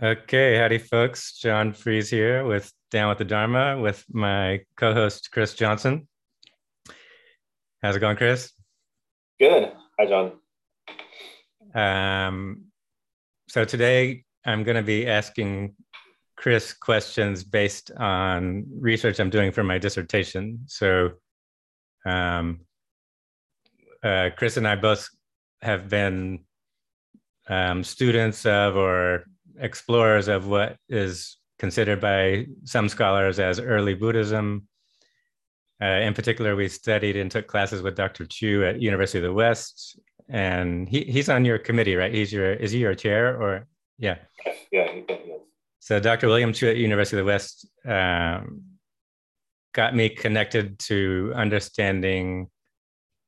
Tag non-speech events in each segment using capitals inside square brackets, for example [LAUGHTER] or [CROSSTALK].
Okay, howdy, folks. John Fries here with Down with the Dharma with my co host, Chris Johnson. How's it going, Chris? Good. Hi, John. Um, so today I'm going to be asking Chris questions based on research I'm doing for my dissertation. So, um, uh, Chris and I both have been um, students of or explorers of what is considered by some scholars as early Buddhism. Uh, in particular, we studied and took classes with Dr. Chu at University of the West, and he, he's on your committee, right? He's your is he your chair or yeah? Yeah, yeah. So Dr. William Chu at University of the West um, got me connected to understanding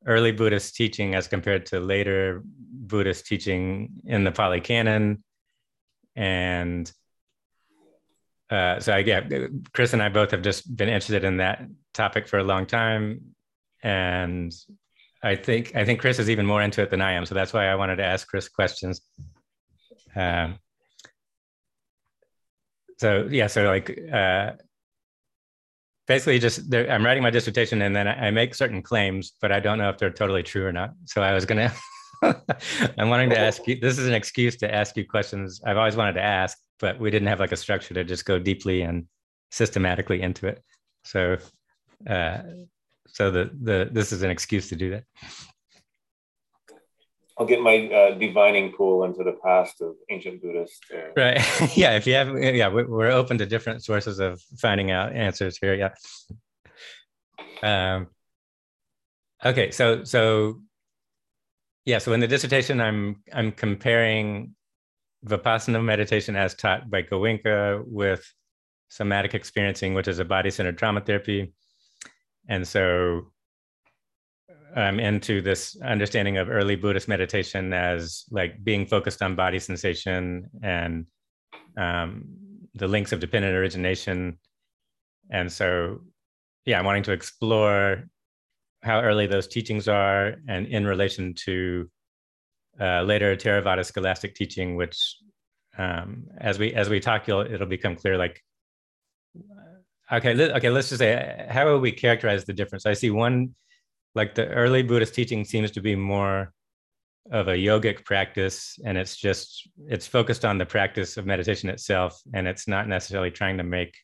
early Buddhist teaching as compared to later Buddhist teaching in the Pali Canon and uh, so I yeah, Chris and I both have just been interested in that topic for a long time, and I think I think Chris is even more into it than I am. So that's why I wanted to ask Chris questions. Um, so yeah, so like uh, basically just I'm writing my dissertation and then I make certain claims, but I don't know if they're totally true or not. So I was gonna [LAUGHS] [LAUGHS] I'm wanting to ask you. This is an excuse to ask you questions I've always wanted to ask, but we didn't have like a structure to just go deeply and systematically into it. So, uh, so the the this is an excuse to do that. I'll get my uh, divining pool into the past of ancient Buddhists. Uh, right. [LAUGHS] yeah. If you have, yeah, we're open to different sources of finding out answers here. Yeah. Um, okay. So, so yeah, so in the dissertation, I'm I'm comparing vipassana meditation as taught by Goenka with somatic experiencing, which is a body-centered trauma therapy, and so I'm into this understanding of early Buddhist meditation as like being focused on body sensation and um, the links of dependent origination, and so yeah, I'm wanting to explore how early those teachings are and in relation to uh, later Theravada scholastic teaching, which um, as we as we talk, it'll become clear. Like, okay, okay, let's just say how will we characterize the difference? I see one, like the early Buddhist teaching seems to be more of a yogic practice, and it's just it's focused on the practice of meditation itself, and it's not necessarily trying to make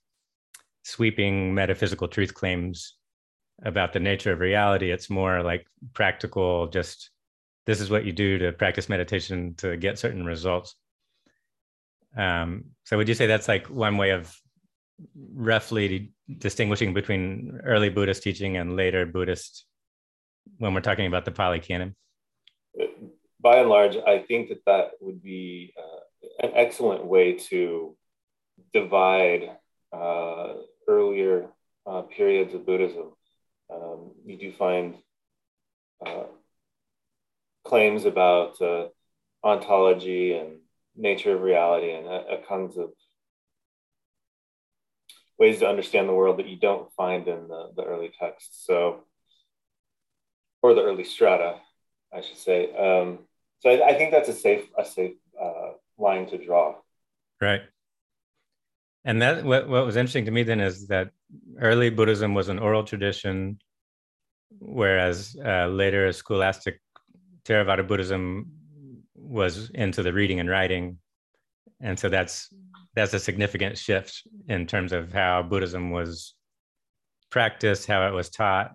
sweeping metaphysical truth claims about the nature of reality. It's more like practical, just this is what you do to practice meditation to get certain results. Um, so would you say that's like one way of roughly distinguishing between early Buddhist teaching and later Buddhist when we're talking about the Pali Canon? By and large, I think that that would be uh, an excellent way to divide uh, earlier uh, periods of Buddhism um, you do find uh, claims about uh, ontology and nature of reality and uh, kinds of ways to understand the world that you don't find in the, the early texts. So, or the early strata, I should say. Um, so I, I, think that's a safe a safe uh, line to draw. Right. And that what, what was interesting to me then is that early Buddhism was an oral tradition, whereas uh, later scholastic Theravada Buddhism was into the reading and writing, and so that's that's a significant shift in terms of how Buddhism was practiced, how it was taught,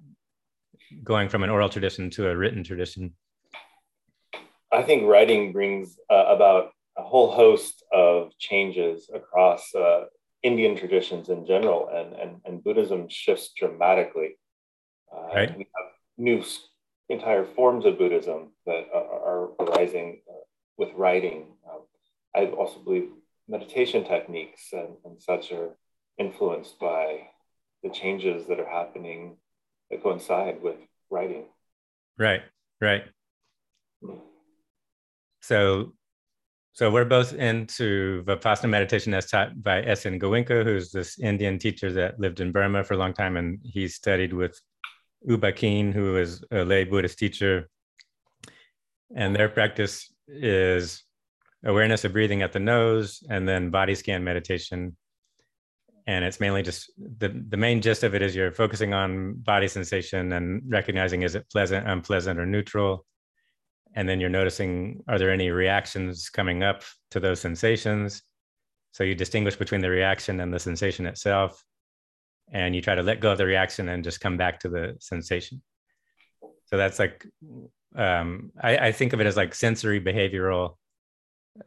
going from an oral tradition to a written tradition. I think writing brings uh, about a whole host of changes across uh, Indian traditions in general, and, and, and Buddhism shifts dramatically. Uh, right. We have new entire forms of Buddhism that are, are arising uh, with writing. Um, I also believe meditation techniques and, and such are influenced by the changes that are happening that coincide with writing. Right, right. Hmm. So so we're both into Vipassana meditation as taught by S.N. Goenka, who's this Indian teacher that lived in Burma for a long time, and he studied with Uba Ba Khin, who is a lay Buddhist teacher. And their practice is awareness of breathing at the nose and then body scan meditation and it's mainly just the, the main gist of it is you're focusing on body sensation and recognizing is it pleasant unpleasant or neutral and then you're noticing are there any reactions coming up to those sensations? So you distinguish between the reaction and the sensation itself and you try to let go of the reaction and just come back to the sensation. So that's like um, I, I think of it as like sensory behavioral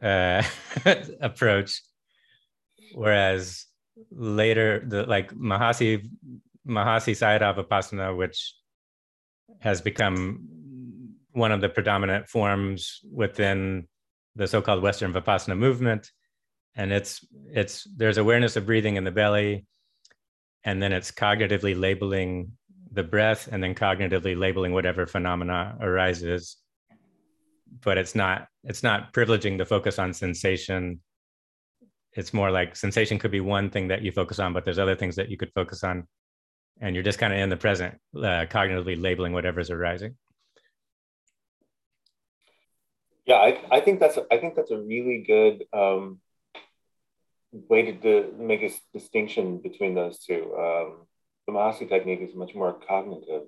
uh, [LAUGHS] approach. Whereas later the like mahasi mahasi side of vipassana which has become one of the predominant forms within the so-called western vipassana movement. And it's it's there's awareness of breathing in the belly and then it's cognitively labeling the breath and then cognitively labeling whatever phenomena arises. But it's not it's not privileging the focus on sensation. It's more like sensation could be one thing that you focus on but there's other things that you could focus on. And you're just kind of in the present uh, cognitively labeling whatever's arising yeah I, I think that's i think that's a really good um, way to, make a distinction between those two. Um, the Mahasi technique is much more cognitive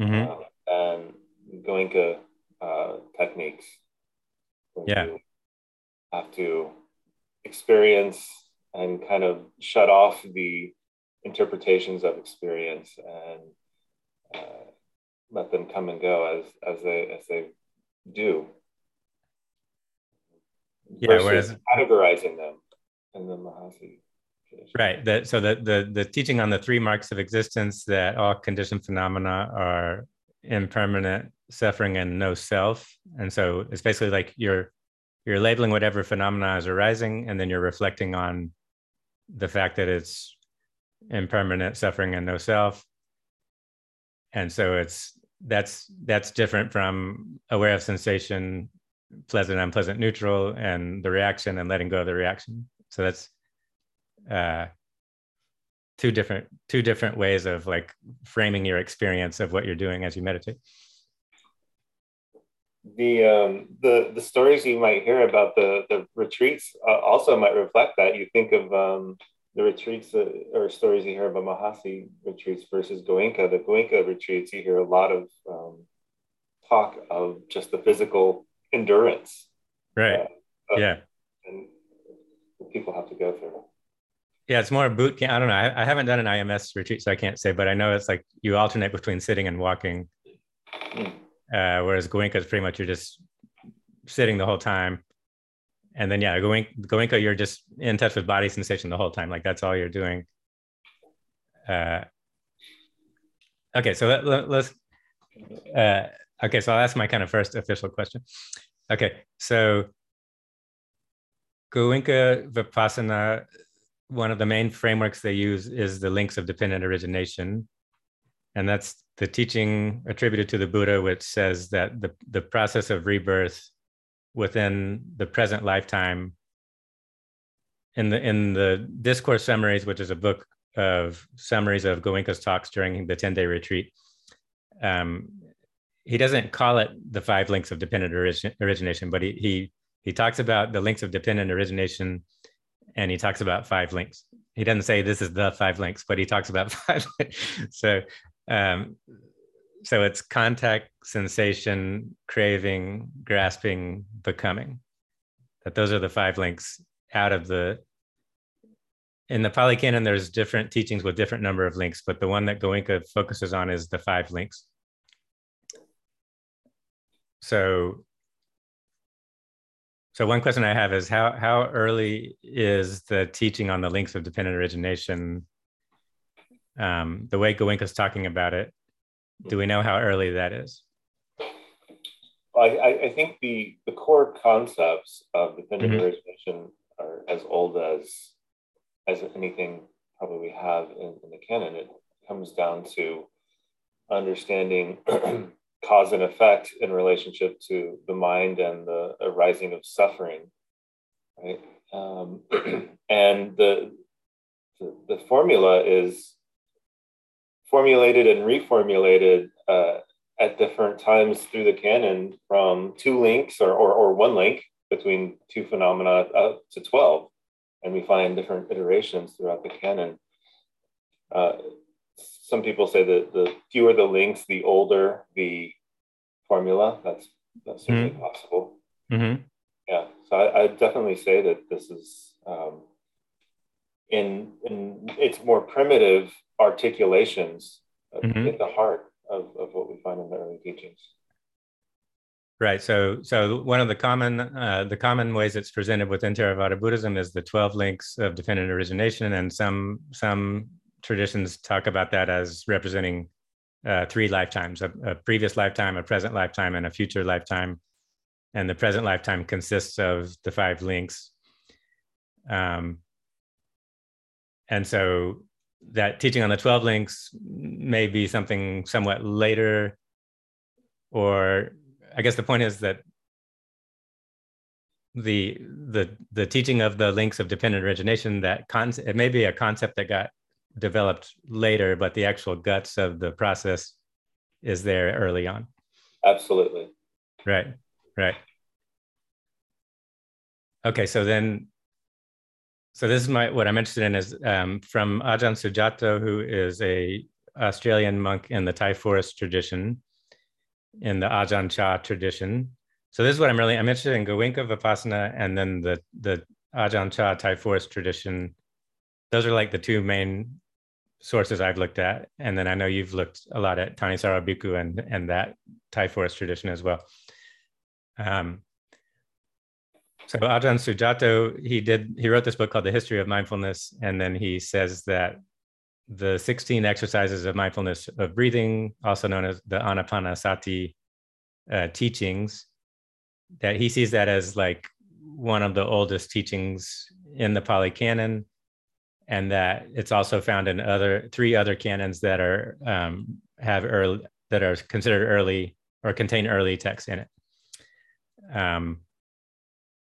mm-hmm. uh, and Goenka uh, techniques. Yeah. You have to experience and kind of shut off the interpretations of experience and uh, let them come and go as as they as they do. Yeah, whereas categorizing them and the Mahasi tradition. Right. The, so the, the the teaching on the three marks of existence that all conditioned phenomena are impermanent, suffering, and no self. And so it's basically like you're you're labeling whatever phenomena is arising, and then you're reflecting on the fact that it's impermanent, suffering, and no self. And so it's that's that's different from aware of sensation, pleasant, unpleasant, neutral, and the reaction and letting go of the reaction. So that's uh, two different two different ways of like framing your experience of what you're doing as you meditate. The um, the the stories you might hear about the the retreats uh, also might reflect that. You think of um, the retreats uh, or stories you hear about Mahasi retreats versus Goenka. The Goenka retreats, you hear a lot of um, talk of just the physical endurance. Right. Uh, yeah. And people have to go through. Yeah, it's more boot camp. I don't know. I, I, haven't done an IMS retreat, so I can't say, but I know it's like you alternate between sitting and walking. Mm. Uh, whereas Goenka is pretty much you're just sitting the whole time. And then, yeah, Goenka, you're just in touch with body sensation the whole time. Like that's all you're doing. Uh, okay, so let, let, let's, uh, okay, so ask my kind of first official question. Okay, so Goenka Vipassana, one of the main frameworks they use is the links of dependent origination. And that's the teaching attributed to the Buddha, which says that the, the process of rebirth within the present lifetime in the in the discourse summaries, which is a book of summaries of Goenka's talks during the 10-day retreat. Um, he doesn't call it the five links of dependent origin, origination, but he, he he talks about the links of dependent origination and he talks about five links. He doesn't say this is the five links, but he talks about [LAUGHS] five. so, um, so it's contact, sensation, craving, grasping, becoming. That those are the five links out of the. In the Pali Canon, there's different teachings with different number of links, but the one that Goenka focuses on is the five links. So so one question I have is how how early is the teaching on the links of dependent origination? Um, the way is talking about it, do we know how early that is? I, I think the, the core concepts of dependent mm-hmm. origination are as old as as anything probably we have in, in the canon. It comes down to understanding [CLEARS THROAT] cause and effect in relationship to the mind and the arising of suffering, right? Um, [CLEARS THROAT] and the, the, the formula is formulated and reformulated uh, at different times through the canon from two links or, or, or one link between two phenomena up to 12, and we find different iterations throughout the canon. Uh, some people say that the fewer the links, the older the formula. That's that's certainly mm-hmm. possible. Mm-hmm. Yeah, so I, I definitely say that this is um, in in its more primitive articulations mm-hmm. at the heart of, of what we find in the early teachings. Right. So, so one of the common uh, the common ways it's presented within Theravada Buddhism is the twelve links of dependent origination, and some some traditions talk about that as representing uh, three lifetimes: a, a, previous lifetime, a present lifetime, and a future lifetime. And the present lifetime consists of the five links. Um, and so that teaching on the 12 links may be something somewhat later or i guess the point is that the the the teaching of the links of dependent origination that concept it may be a concept that got developed later but the actual guts of the process is there early on absolutely right right okay so then so this is my what I'm interested in is um, from Ajahn Sujato, who is a Australian monk in the Thai forest tradition, in the Ajahn Chah tradition. So this is what I'm really I'm interested in Goenka Vipassana and then the the Ajahn Chah Thai forest tradition. Those are like the two main sources I've looked at, and then I know you've looked a lot at Thanissaro Bhikkhu and and that Thai forest tradition as well. Um, so Ajahn Sujato, he did he wrote this book called The History of Mindfulness, and then he says that the 16 exercises of mindfulness of breathing, also known as the Anapanasati uh, teachings, that he sees that as like one of the oldest teachings in the Pali Canon, and that it's also found in other three other canons that are um, have early that are considered early or contain early texts in it. Um,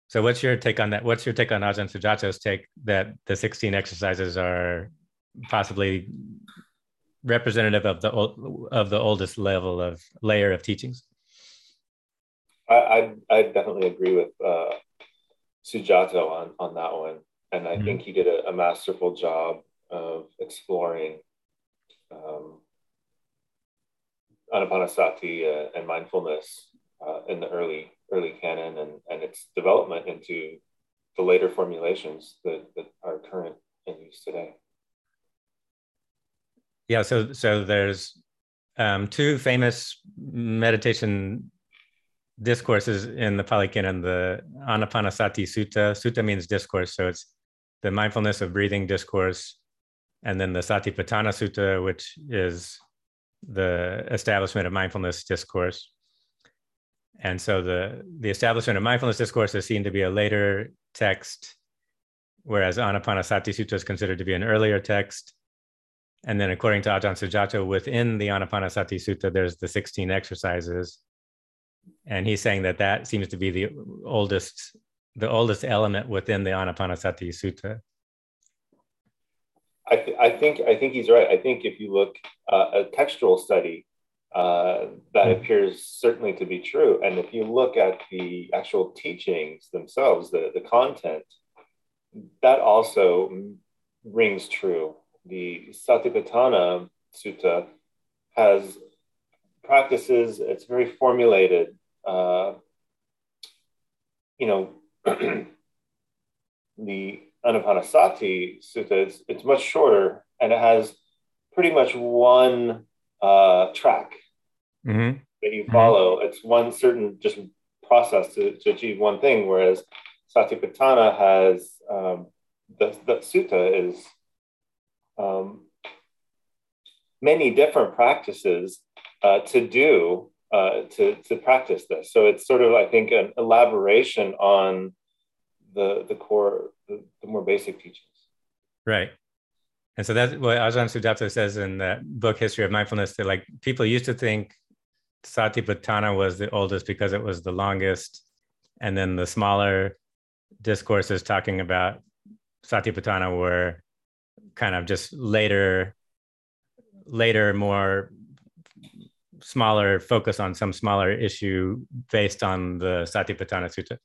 so what's your take on that? What's your take on Ajahn Sujato's take that the 16 exercises are possibly representative of the of the oldest level of layer of teachings? I I, I definitely agree with uh, Sujato on on that one, and I mm-hmm. think he did a, a, masterful job of exploring um, anapanasati uh, and mindfulness uh, in the early early canon and, and its development into the later formulations that, that are current in use today. Yeah, so so there's um, two famous meditation discourses in the Pali Canon, the Anapanasati Sutta. Sutta means discourse, so it's the mindfulness of breathing discourse, and then the Satipatthana Sutta, which is the establishment of mindfulness discourse. And so the, the establishment of mindfulness discourse is seen to be a later text, whereas Anapanasati Sutta is considered to be an earlier text. And then, according to Ajahn Sujato, within the Anapanasati Sutta, there's the 16 exercises. And he's saying that that seems to be the oldest, the oldest element within the Anapanasati Sutta. I, th- I think I think he's right. I think if you look uh, a textual study uh, that appears certainly to be true. And if you look at the actual teachings themselves, the, the content, that also rings true. The Satipatthana Sutta has practices, it's very formulated. Uh, you know, the Anapanasati Sutta, it's, it's much shorter and it has pretty much one uh, track mm-hmm. that you follow. Mm-hmm. It's one certain just process to, to achieve one thing, whereas Satipatthana has um, the, the sutta is um, many different practices uh, to do uh, to, to practice this. So it's sort of, I think, an elaboration on the, the core, the, the more basic teachings. Right. And so that's what Ajahn Sujato says in that book, History of Mindfulness, that like people used to think Satipatthana was the oldest because it was the longest. And then the smaller discourses talking about Satipatthana were kind of just later, later, more smaller focus on some smaller issue based on the Satipatthana Sutta.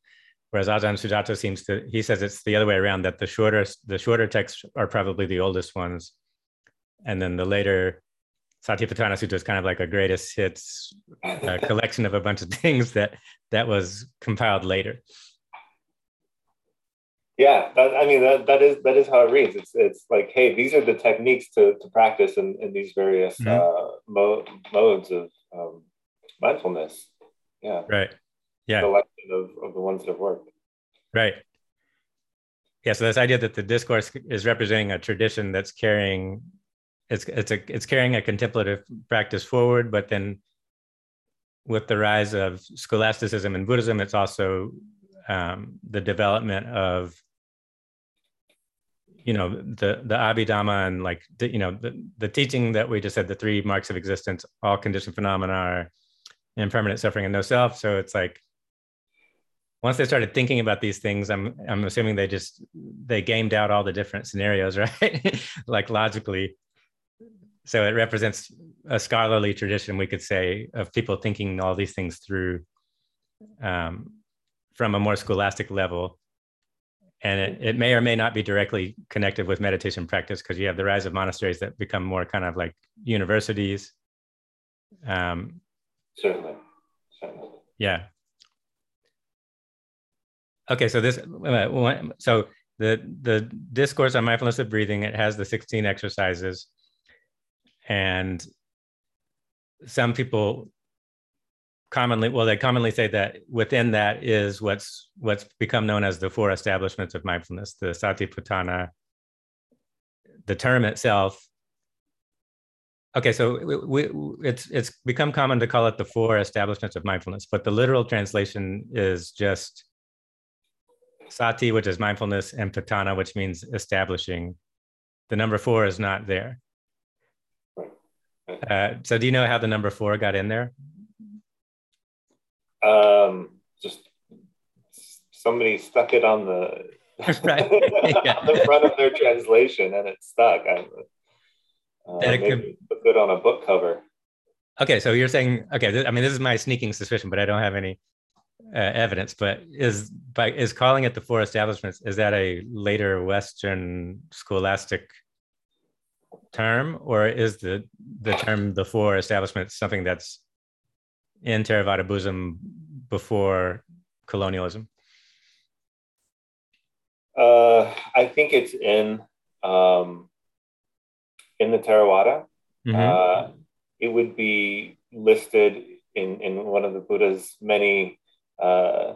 Whereas Ajahn Sujato seems to, he says it's the other way around that the shorter, the shorter texts are probably the oldest ones. And then the later Satipatthana Sutta is kind of like a greatest hits uh, collection of a bunch of [LAUGHS] things that that was compiled later. Yeah, that, I mean that that is that is how it reads. It's it's like, hey, these are the techniques to, to practice in, in these various mm-hmm. uh, mo- modes of um, mindfulness. Yeah. Right. Yeah. Selection of, of the ones that have worked. Right. Yeah. So this idea that the discourse is representing a tradition that's carrying it's it's a it's carrying a contemplative practice forward, but then with the rise of scholasticism and Buddhism, it's also um, the development of you know the the abhidhamma and like the, you know the, the teaching that we just said the three marks of existence all conditioned phenomena are impermanent suffering and no self. So it's like once they started thinking about these things i'm i'm assuming they just they gamed out all the different scenarios [LAUGHS] right? Like logically. So it represents a scholarly tradition we could say of people thinking all these things through um, from a more scholastic level and it, it may or may not be directly connected with meditation practice because you have the rise of monasteries that become more kind of like universities. Um, certainly certainly. Yeah. Okay so this so the the discourse on mindfulness of breathing it has the 16 exercises. And some people commonly well they commonly say that within that is what's what's become known as the four establishments of mindfulness the satipatthana the term itself. Okay so we, we, it's it's become common to call it the four establishments of mindfulness but the literal translation is just sati which is mindfulness and patthana which means establishing. The number four is not there. Uh, so do you know how the number four got in there um, just somebody stuck it on the [LAUGHS] right. yeah. [LAUGHS] on the front of their translation, and it stuck. I, uh, maybe could... put it on a book cover. Okay, so you're saying okay. Th- I mean, this is my sneaking suspicion, but I don't have any uh, evidence. But is by is calling it the four establishments? Is that a later Western scholastic term, or is the the term the four establishments something that's in Theravada Buddhism before colonialism? Uh, I think it's in um, in the Theravada. Mm-hmm. Uh, it would be listed in in one of the Buddha's many uh,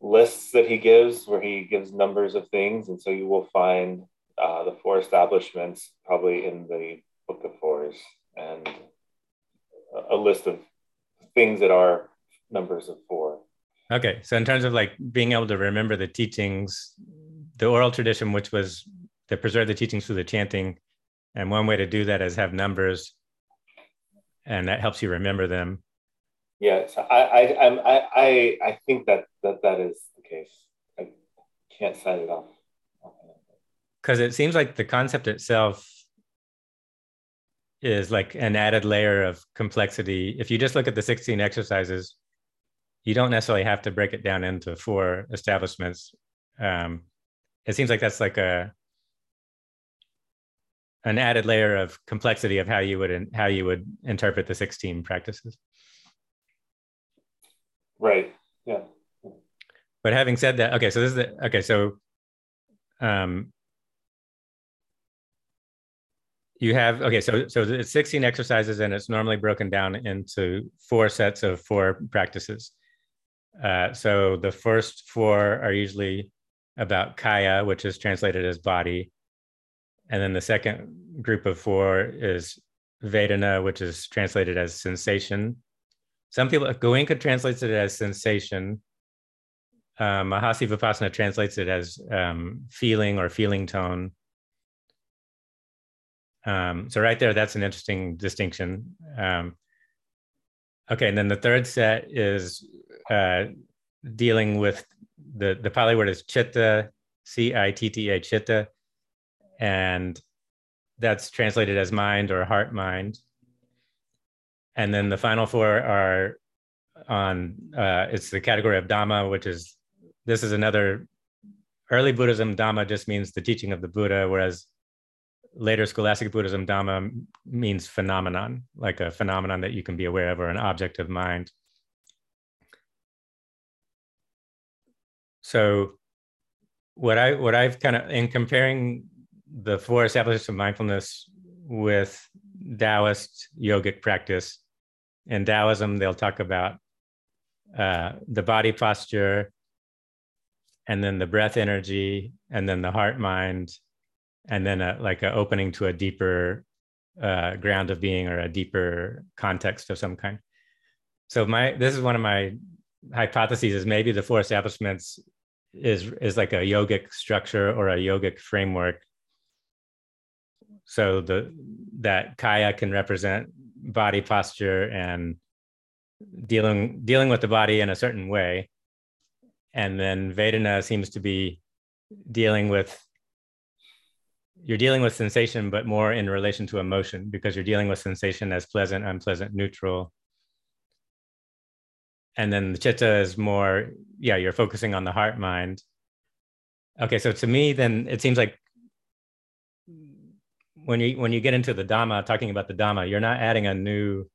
lists that he gives, where he gives numbers of things, and so you will find uh, the four establishments probably in the Book of Fours and a list of things that are numbers of four. Okay. So in terms of like being able to remember the teachings, the oral tradition, which was to preserve the teachings through the chanting, and one way to do that is have numbers, and that helps you remember them. Yes, I I I I, I think that, that that is the case. I can't sign it off. Because it seems like the concept itself is like an added layer of complexity. If you just look at the 16 exercises, you don't necessarily have to break it down into four establishments. Um, it seems like that's like a an added layer of complexity of how you would how you would interpret the 16 practices. Right. Yeah. But having said that, okay, so this is the okay, so um you have okay so so it's 16 exercises and it's normally broken down into four sets of four practices. Uh, so the first four are usually about kaya which is translated as body. And then the second group of four is vedana which is translated as sensation. Some people goenka translates it as sensation. Um, mahasi vipassana translates it as um, feeling or feeling tone um, so right there, that's an interesting distinction. Um, okay, and then the third set is uh, dealing with the the Pali word is chitta, C I T T A chitta, and that's translated as mind or heart mind. And then the final four are on uh, it's the category of Dhamma, which is this is another early Buddhism, Dhamma just means the teaching of the Buddha, whereas later scholastic Buddhism, Dhamma means phenomenon, like a phenomenon that you can be aware of or an object of mind. So what I what I've kind of in comparing the four establishments of mindfulness with Taoist yogic practice. In Taoism, they'll talk about uh, the body posture, and then the breath energy, and then the heart mind, and then a, like an opening to a deeper uh, ground of being or a deeper context of some kind. So my this is one of my hypotheses is maybe the four establishments is is like a yogic structure or a yogic framework so the that kaya can represent body posture and dealing dealing with the body in a certain way and then vedana seems to be dealing with you're dealing with sensation but more in relation to emotion because you're dealing with sensation as pleasant unpleasant neutral and then the chitta is more yeah you're focusing on the heart mind okay so to me then it seems like when you when you get into the Dhamma, talking about the Dhamma, you're not adding a new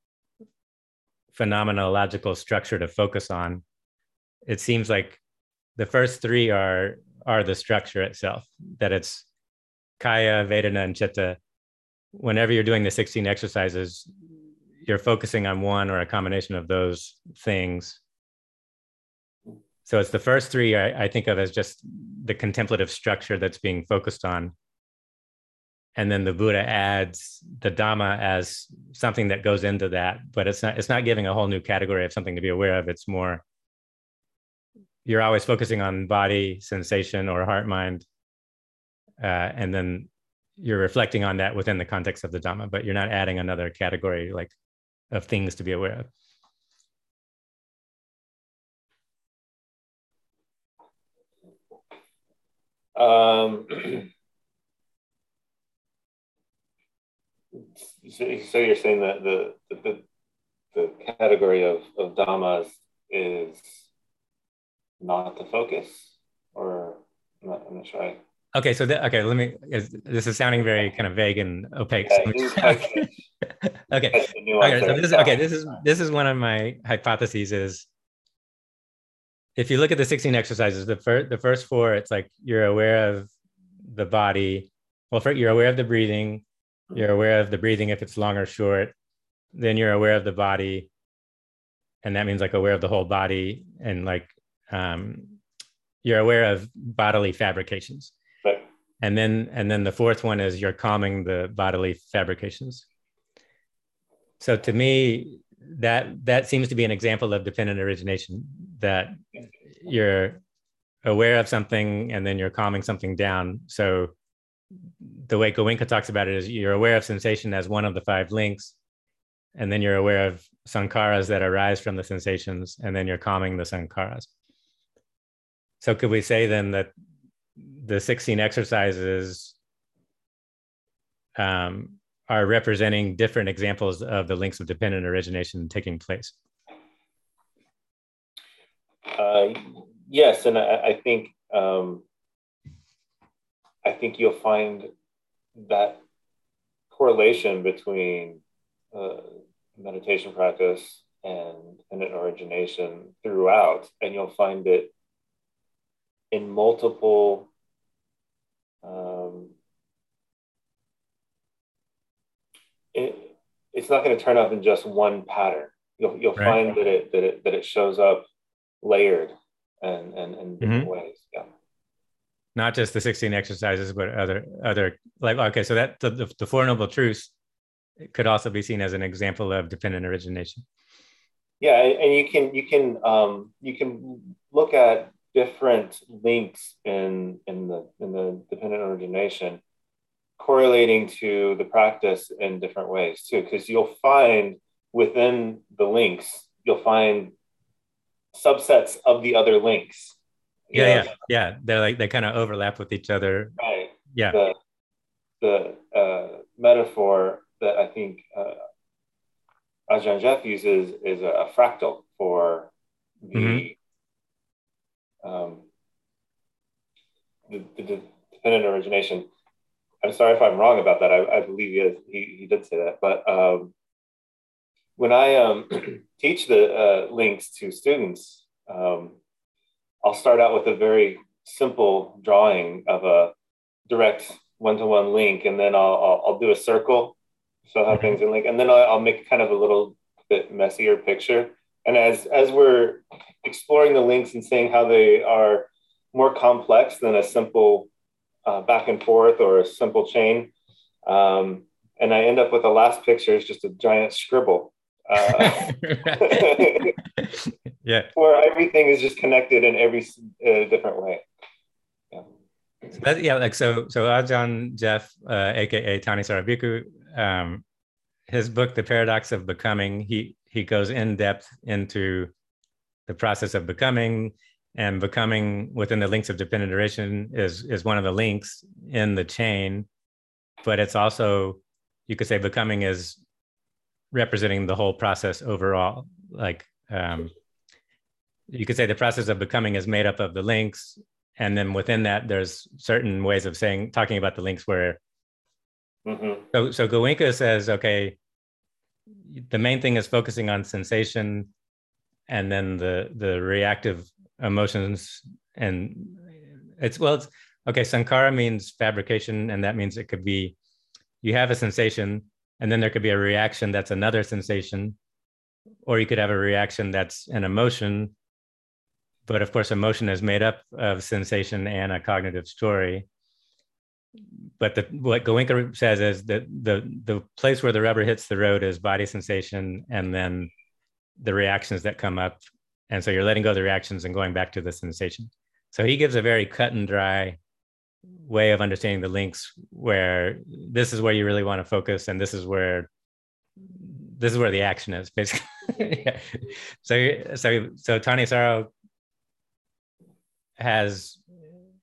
phenomenological structure to focus on. It seems like the first three are are the structure itself. That it's Kaya, Vedana, and Chitta. Whenever you're doing the 16 exercises, you're focusing on one or a combination of those things. So it's the first three I, I think of as just the contemplative structure that's being focused on and then the buddha adds the dhamma as something that goes into that but it's not it's not giving a whole new category of something to be aware of it's more you're always focusing on body sensation or heart mind uh, and then you're reflecting on that within the context of the dhamma but you're not adding another category like of things to be aware of. Um [CLEARS THROAT] so you're saying that the the, the category of, of dhammas is not the focus or I'm not, I'm not sure I... okay so the, okay let me is, this is sounding very kind of vague and opaque. Yeah, so [LAUGHS] okay. Okay, okay, so this, okay this is this is one of my hypotheses is if you look at the 16 exercises the first the first four it's like you're aware of the body. Well first you're aware of the breathing. You're aware of the breathing if it's long or short. Then you're aware of the body. And that means like aware of the whole body and like um, you're aware of bodily fabrications. And then and then the fourth one is you're calming the bodily fabrications so to me that that seems to be an example of dependent origination that you're aware of something and then you're calming something down so the way Goenka talks about it is you're aware of sensation as one of the five links, and then you're aware of sankharas that arise from the sensations, and then you're calming the sankharas. So could we say then that the 16 exercises um, are representing different examples of the links of dependent origination taking place? Uh, yes, and I, I think um, I think you'll find that correlation between uh, meditation practice and dependent origination throughout, and you'll find it in multiple um, it, it's not going to turn up in just one pattern. You'll, you'll right. find that it, that it that it shows up layered and and in different mm-hmm. ways. Yeah not just the 16 exercises, but other other like okay, so that the, the, the four noble truths could also be seen as an example of dependent origination. Yeah, and you can you can um, you can look at different links in in the in the dependent origination correlating to the practice in different ways too, because you'll find within the links you'll find subsets of the other links yeah, yeah, yeah. They're like they kind of overlap with each other. Right. Yeah. The, the uh, metaphor that I think uh, Ajahn Geoff uses is a, a fractal for the mm-hmm. Um, the, the, dependent origination. I'm sorry if I'm wrong about that. I, I believe he, is, he, he did say that. But um, when I um, [CLEARS THROAT] teach the uh, links to students, um, I'll start out with a very simple drawing of a direct one-to-one link, and then I'll, I'll, I'll do a circle, so how things are linked, and then I'll, I'll make kind of a little bit messier picture. And as as we're exploring the links and seeing how they are more complex than a simple uh, back and forth or a simple chain, um, and I end up with the last picture is just a giant scribble. Uh, [LAUGHS] yeah, where everything is just connected in every uh, different way. That, yeah, like so. So Ajahn Geoff, uh, aka Thanissaro Bhikkhu, um, his book, The Paradox of Becoming, he he goes in depth into the process of becoming, and becoming within the links of dependent origination is is one of the links in the chain, but it's also you could say becoming is representing the whole process overall. Like um, you could say the process of becoming is made up of the links and then within that there's certain ways of saying talking about the links where mm-hmm. so so Goenka says okay the main thing is focusing on sensation and then the the reactive emotions and it's well it's okay sankhara means fabrication and that means it could be you have a sensation and then there could be a reaction that's another sensation or you could have a reaction that's an emotion but of course, emotion is made up of sensation and a cognitive story. But the, what Goenka says is that the the place where the rubber hits the road is body sensation, and then the reactions that come up, and so you're letting go of the reactions and going back to the sensation. So he gives a very cut and dry way of understanding the links, where this is where you really want to focus, and this is where this is where the action is basically. [LAUGHS] yeah. So so so Thanissaro has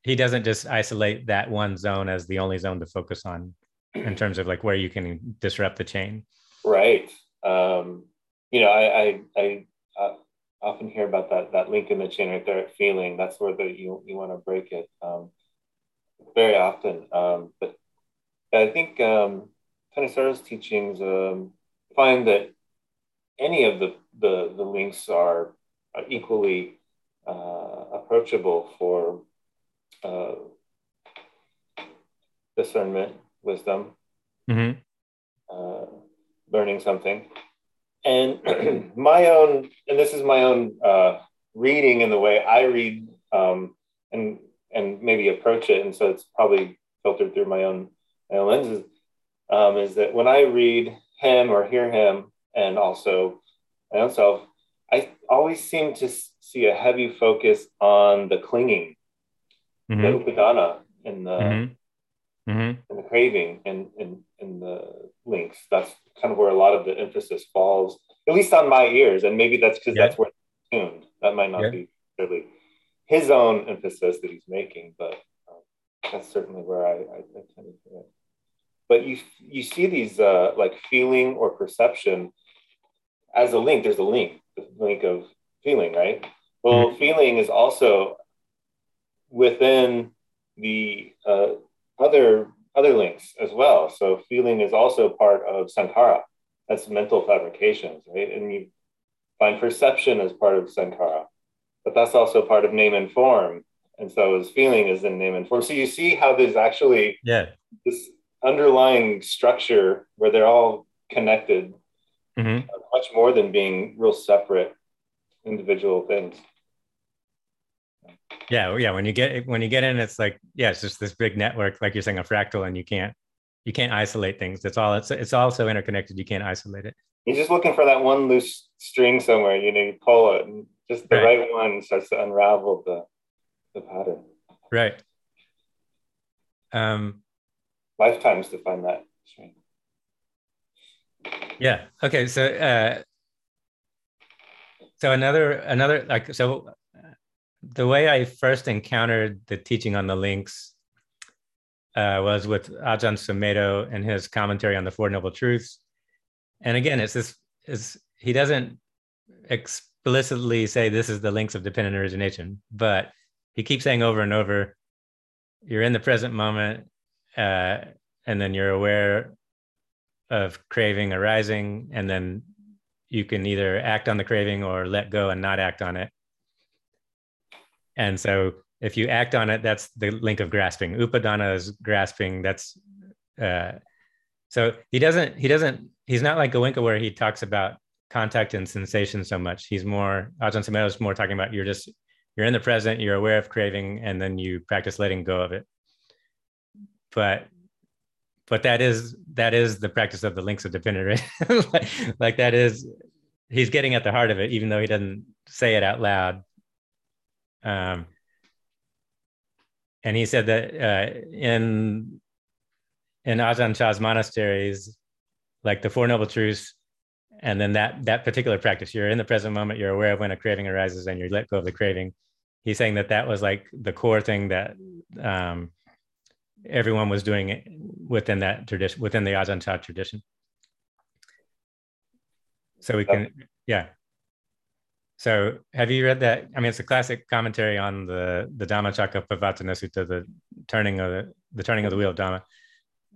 he doesn't just isolate that one zone as the only zone to focus on in [CLEARS THROAT] terms of like where you can disrupt the chain. Right. Um you know i i i uh, often hear about that that link in the chain right there at feeling. That's where the you, you want to break it um very often. Um but i think um teachings um find that any of the the the links are, are equally uh, approachable for uh, discernment, wisdom, mm-hmm. uh, learning something. And [CLEARS THROAT] my own, and this is my own uh, reading in the way I read um, and and maybe approach it, and so it's probably filtered through my own, my own lenses. Um, is that when I read him or hear him, and also my own self, I always seem to see a heavy focus on the clinging, mm-hmm. the upadana, and the mm-hmm. mm-hmm. and the craving, and and and the links. That's kind of where a lot of the emphasis falls, at least on my ears, and maybe that's because yeah. that's where tuned. That might not yeah. be really his own emphasis that he's making, but um, that's certainly where I, I, I tend to it. But you you see these uh, like feeling or perception as a link. There's a link, the link of feeling, right? Well, mm-hmm. feeling is also within the uh, other other links as well. So feeling is also part of sankhara. That's mental fabrications, right? And you find perception as part of sankhara, but that's also part of name and form. And so as feeling is in name and form. So you see how there's actually yeah this underlying structure where they're all connected, mm-hmm. much more than being real separate individual things yeah yeah when you get when you get in it's like yeah it's just this big network like you're saying a fractal and you can't you can't isolate things. It's all it's it's also interconnected you can't isolate it. You're just looking for that one loose string somewhere you know you pull it and just the right, right one starts to unravel the the pattern. Right. Um lifetimes to find that string. Yeah okay so uh so another another like so the way I first encountered the teaching on the links uh, was with Ajahn Sumedho and his commentary on the Four Noble Truths. And again, it's this is he doesn't explicitly say this is the links of dependent origination, but he keeps saying over and over, you're in the present moment, uh, and then you're aware of craving arising, and then you can either act on the craving or let go and not act on it. And so if you act on it, that's the link of grasping. Upadana is grasping. That's uh, so he doesn't he doesn't he's not like Goenka where he talks about contact and sensation so much. He's more Ajahn Sumedho is more talking about you're just you're in the present, you're aware of craving, and then you practice letting go of it. But but that is that is the practice of the links of dependent [LAUGHS] like, like that is he's getting at the heart of it, even though he doesn't say it out loud. Um, and he said that uh, in in Ajahn Chah's monasteries, like the Four Noble Truths, and then that that particular practice, you're in the present moment, you're aware of when a craving arises, and you let go of the craving. He's saying that that was like the core thing that um, everyone was doing within that tradition, within the Ajahn Chah tradition. So we can, yeah. So have you read that? I mean, it's a classic commentary on the the Dhammacakkappavattana Sutta, the turning of the, the turning of the wheel of Dhamma.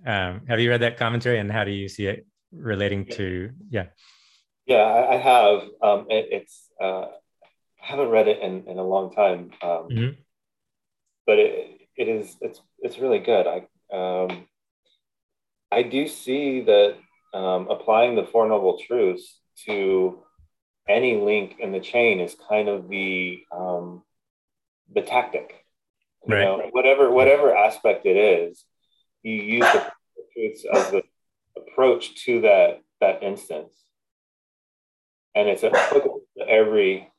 Um, have you read that commentary, and how do you see it relating to? Yeah. Yeah, I, I have. Um, it, it's uh, I haven't read it in, in a long time, um, mm-hmm. but it it is it's it's really good. I um, I do see that um, applying the Four Noble Truths to any link in the chain is kind of the um, the tactic. You right. know, whatever whatever aspect it is, you use the truths as the approach to that that instance, and it's applicable to every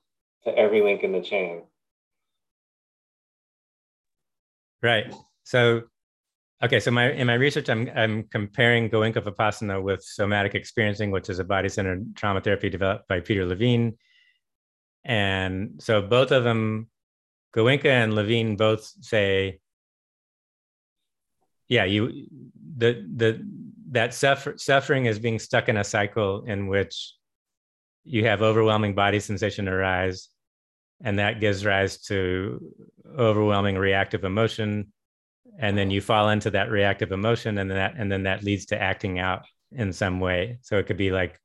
to every link in the chain. Right. So Okay, so my in my research, I'm I'm comparing Goenka Vipassana with somatic experiencing, which is a body-centered trauma therapy developed by Peter Levine. And so both of them, Goenka and Levine, both say, yeah, you the the that suffer, suffering is being stuck in a cycle in which you have overwhelming body sensation arise, and that gives rise to overwhelming reactive emotion and then you fall into that reactive emotion and then that and then that leads to acting out in some way. So it could be like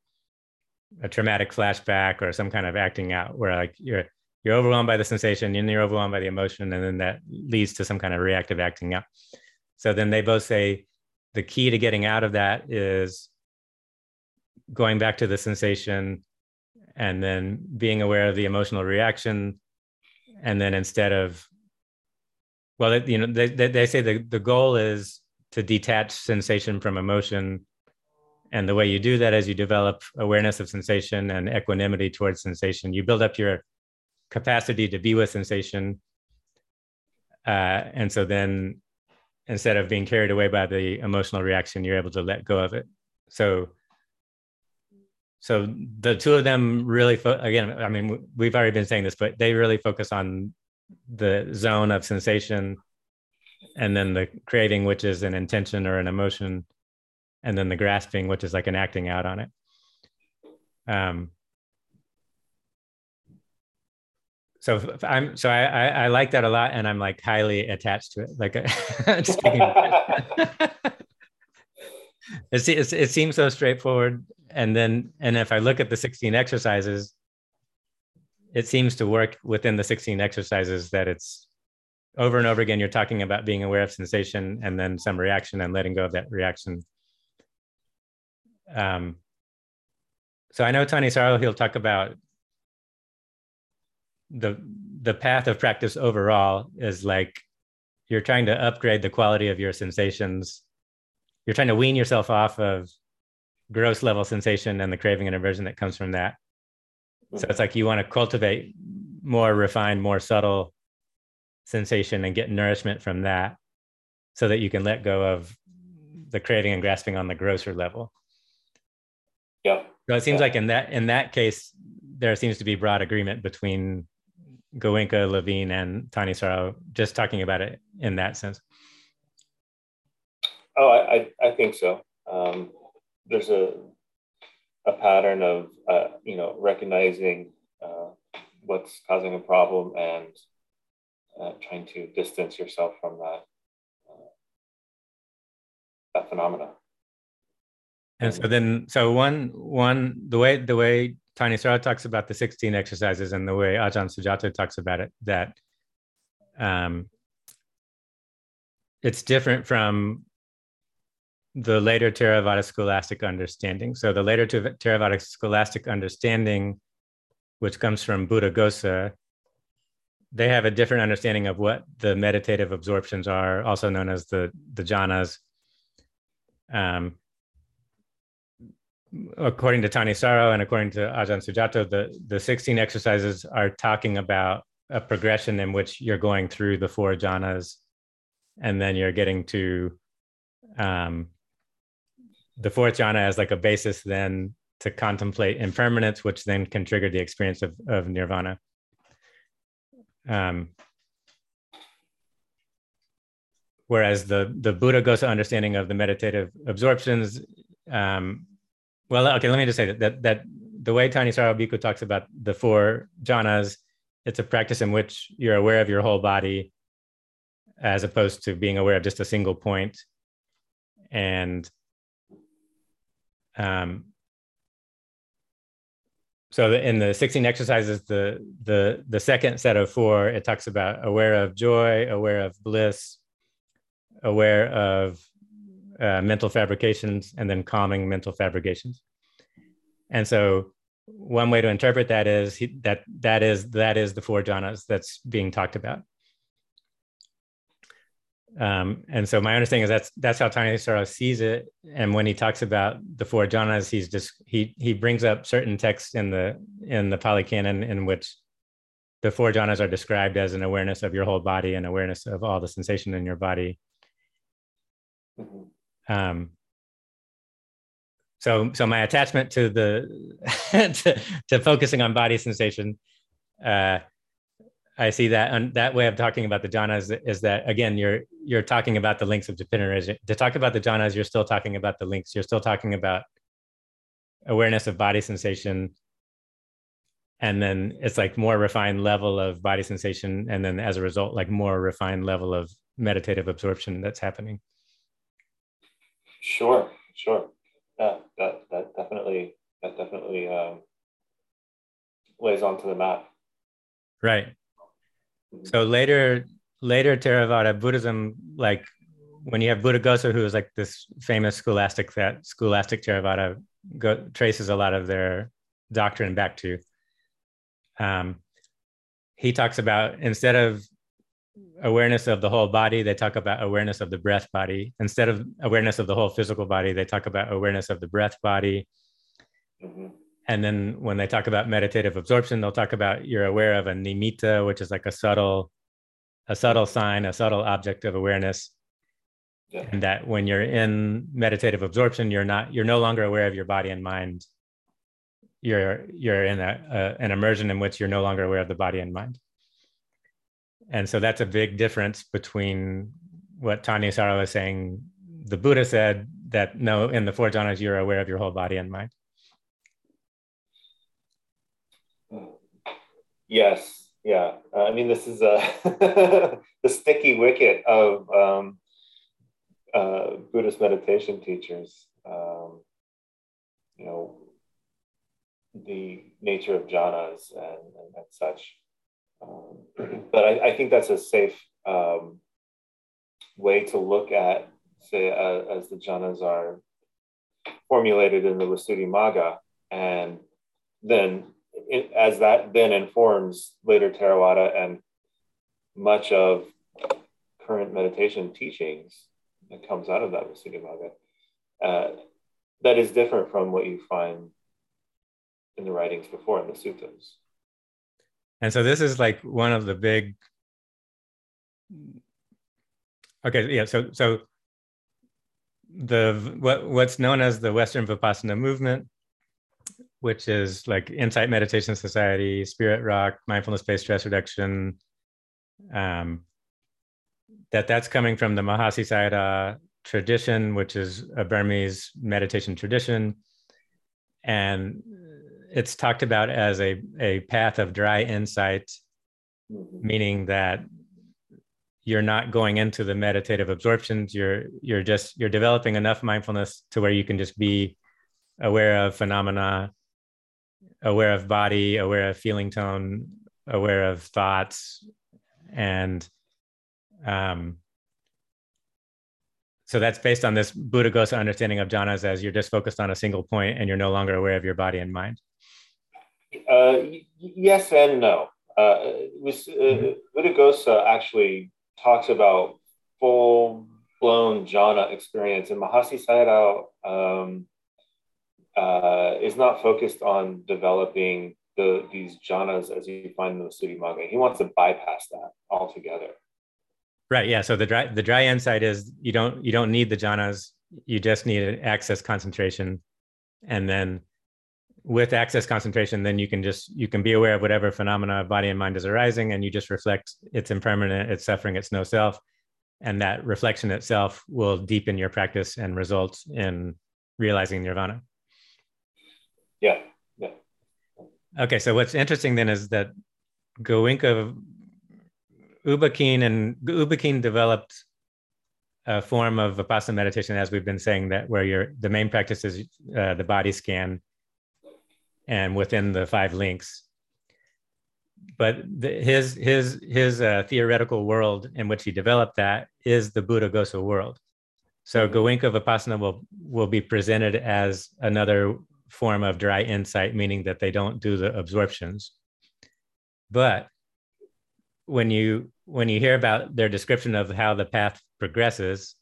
a traumatic flashback or some kind of acting out where like you're you're overwhelmed by the sensation and you're overwhelmed by the emotion and then that leads to some kind of reactive acting out. So then they both say the key to getting out of that is going back to the sensation and then being aware of the emotional reaction. And then instead of well you know they, they say the, the goal is to detach sensation from emotion. And the way you do that is you develop awareness of sensation and equanimity towards sensation. You build up your capacity to be with sensation. Uh, and so then instead of being carried away by the emotional reaction you're able to let go of it. So so the two of them really fo- again i mean we've already been saying this but they really focus on the zone of sensation and then the craving which is an intention or an emotion and then the grasping which is like an acting out on it. Um so i'm so i i, I like that a lot and i'm like highly attached to it. Like [LAUGHS] [LAUGHS] it, it, it seems so straightforward and then and if i look at the 16 exercises it seems to work within the 16 exercises that it's over and over again you're talking about being aware of sensation and then some reaction and letting go of that reaction. Um, so i know Thanissaro he'll talk about the the path of practice overall is like you're trying to upgrade the quality of your sensations. You're trying to wean yourself off of gross level sensation and the craving and aversion that comes from that so it's like you want to cultivate more refined, more subtle sensation and get nourishment from that so that you can let go of the craving and grasping on the grosser level. Yeah. So it seems yeah. like in that in that case, there seems to be broad agreement between Goenka, Levine, and Thanissaro, just talking about it in that sense. Oh, I, I, I think so. Um, there's a a pattern of uh, you know recognizing uh, what's causing a problem and uh, trying to distance yourself from that. that phenomena. And so then, so one one the way the way Thanissaro talks about the 16 exercises and the way Ajahn Sujato talks about it, that um, it's different from the later Theravada scholastic understanding. So the later Theravada scholastic understanding, which comes from Buddhaghosa, they have a different understanding of what the meditative absorptions are, also known as the the jhanas. Um, according to Thanissaro and according to Ajahn Sujato, the, the 16 exercises are talking about a progression in which you're going through the four jhanas and then you're getting to um, the fourth jhana as like a basis then to contemplate impermanence, which then can trigger the experience of, of nirvana. Um, whereas the the Buddhaghosa understanding of the meditative absorptions um, well, okay, let me just say that that, that the way Thanissaro Bhikkhu talks about the four jhanas, it's a practice in which you're aware of your whole body as opposed to being aware of just a single point. And um, so in the 16 exercises, the the the second set of four, it talks about aware of joy, aware of bliss, aware of uh, mental fabrications and then calming mental fabrications. And so one way to interpret that is he, that that is that is the four jhanas that's being talked about. Um, and so my understanding is that's that's how Thanissaro sees it. And when he talks about the four jhanas, he's just he he brings up certain texts in the in the Pali Canon in which the four jhanas are described as an awareness of your whole body and awareness of all the sensation in your body. Um, so, so my attachment to the [LAUGHS] to, to, focusing on body sensation, uh, I see that and that way of talking about the jhanas is, that again you're you're talking about the links of dependent to talk about the jhanas you're still talking about the links you're still talking about awareness of body sensation and then it's like more refined level of body sensation and then as a result like more refined level of meditative absorption that's happening Sure, sure. Yeah, that that definitely that definitely um, lays onto the map. Right. So later later Theravada Buddhism, like when you have Buddhaghosa, who is like this famous scholastic that scholastic Theravada go, traces a lot of their doctrine back to. Um, he talks about instead of awareness of the whole body, they talk about awareness of the breath body. Instead of awareness of the whole physical body, they talk about awareness of the breath body. Mm-hmm. And then when they talk about meditative absorption, they'll talk about you're aware of a nimitta, which is like a subtle, a subtle sign, a subtle object of awareness. Yeah. And that when you're in meditative absorption, you're not, you're no longer aware of your body and mind. You're you're in a, a an immersion in which you're no longer aware of the body and mind and so that's a big difference between what Thanissaro was saying. The Buddha said that no, in the four jhanas, you're aware of your whole body and mind. Yes, yeah. Uh, I mean, this is a [LAUGHS] the sticky wicket of um, uh, Buddhist meditation teachers. Um, you know, the nature of jhanas and, and, and such. Um, [CLEARS THROAT] but I, I, think that's a safe um, way to look at, say, uh, as the jhanas are formulated in the Visuddhimagga. And then, it, as that then informs later Theravada and much of current meditation teachings that comes out of that Visuddhimagga, uh, that is different from what you find in the writings before in the suttas. And so this is like one of the big okay yeah so so the what what's known as the western vipassana movement which is like insight meditation society spirit rock mindfulness based stress reduction um that that's coming from the mahasi sayadaw tradition which is a burmese meditation tradition and it's talked about as a, a path of dry insight, mm-hmm. meaning that you're not going into the meditative absorptions you're you're just you're developing enough mindfulness to where you can just be aware of phenomena aware of body aware of feeling tone aware of thoughts and um so that's based on this Buddhaghosa understanding of jhanas as you're just focused on a single point and you're no longer aware of your body and mind. Uh, yes and no. Uh, was, uh, mm-hmm. Buddhaghosa actually talks about full blown jhana experience, and Mahasi Sayadaw um, uh, is not focused on developing the these jhanas as you find in the Visuddhimagga. He wants to bypass that altogether. Right. Yeah. So the dry the dry insight is you don't you don't need the jhanas. You just need an access concentration, and then with access concentration, then you can just you can be aware of whatever phenomena of body and mind is arising, and you just reflect it's impermanent, it's suffering, it's no self, and that reflection itself will deepen your practice and result in realizing nirvana. Yeah. Yeah. Okay. So what's interesting then is that Goenka U Ba Khin and U Ba Khin developed a form of vipassana meditation, as we've been saying, that where your the main practice is uh, the body scan, and within the five links. But the, his his his uh, theoretical world in which he developed that is the Buddha Buddhaghosa world. So mm-hmm. Goenka Vipassana will will be presented as another form of dry insight, meaning that they don't do the absorptions. But when you when you hear about their description of how the path progresses,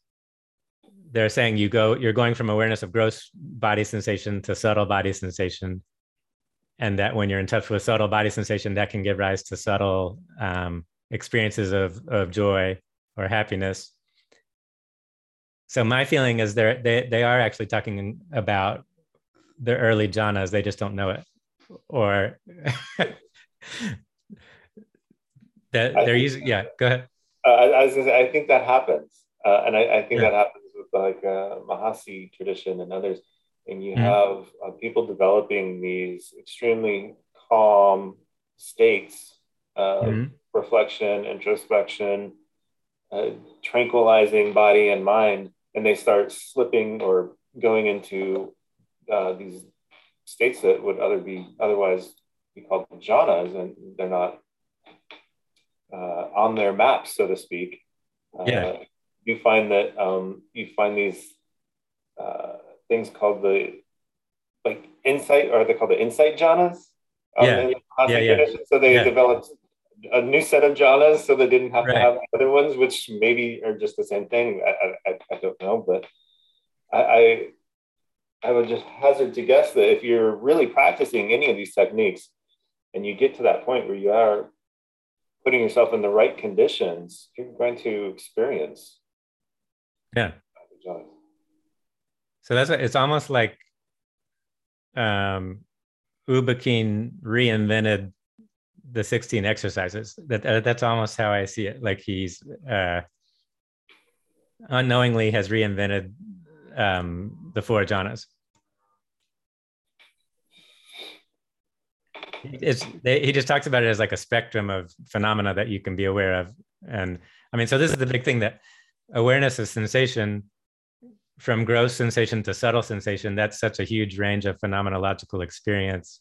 they're saying you go, you're going from awareness of gross body sensation to subtle body sensation. And that when you're in touch with subtle body sensation, that can give rise to subtle um, experiences of, of joy or happiness. So my feeling is they, they are actually talking about the early jhanas, they just don't know it. Or [LAUGHS] that they're using yeah go ahead uh, I, was say, I think that happens uh, and I, I think yeah. that happens with like uh, mahasi tradition and others and you mm-hmm. have uh, people developing these extremely calm states of mm-hmm. reflection introspection uh, tranquilizing body and mind and they start slipping or going into uh, these states that would other be otherwise be called jhanas and they're not uh, on their maps, so to speak. Uh, yeah. You find that um, you find these uh, things called the like insight, or are they called the insight jhanas. Um, yeah. yeah, yeah. So they yeah. developed a new set of jhanas, so they didn't have right. to have other ones, which maybe are just the same thing. I, I, I don't know, but I, I I would just hazard to guess that if you're really practicing any of these techniques and you get to that point where you are putting yourself in the right conditions, you're going to experience. Yeah. So that's it's almost like um, U Ba Khin reinvented the 16 exercises. That uh, that's almost how I see it. Like he's uh, unknowingly has reinvented um, the four jhanas. he just talks about it as like a spectrum of phenomena that you can be aware of and i mean so this is the big thing that awareness of sensation from gross sensation to subtle sensation that's such a huge range of phenomenological experience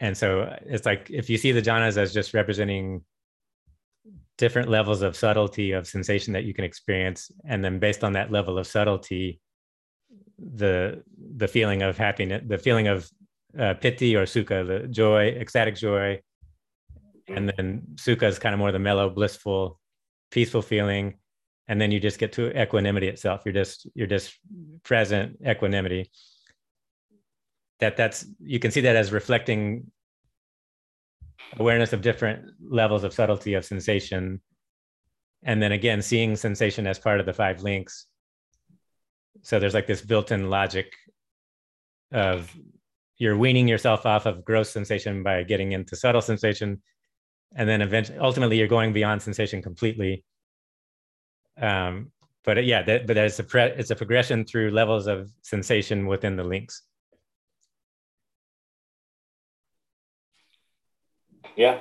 and so it's like if you see the jhanas as just representing different levels of subtlety of sensation that you can experience and then based on that level of subtlety the the feeling of happiness the feeling of uh, or sukha, the joy, ecstatic joy. And then sukha is kind of more the mellow, blissful, peaceful feeling. And then you just get to equanimity itself. You're just, you're just present equanimity. That that's, you can see that as reflecting awareness of different levels of subtlety of sensation. And then again, seeing sensation as part of the five links. So there's like this built-in logic of you're weaning yourself off of gross sensation by getting into subtle sensation and then eventually ultimately you're going beyond sensation completely um, but yeah that, but it's a pre- it's a progression through levels of sensation within the links yeah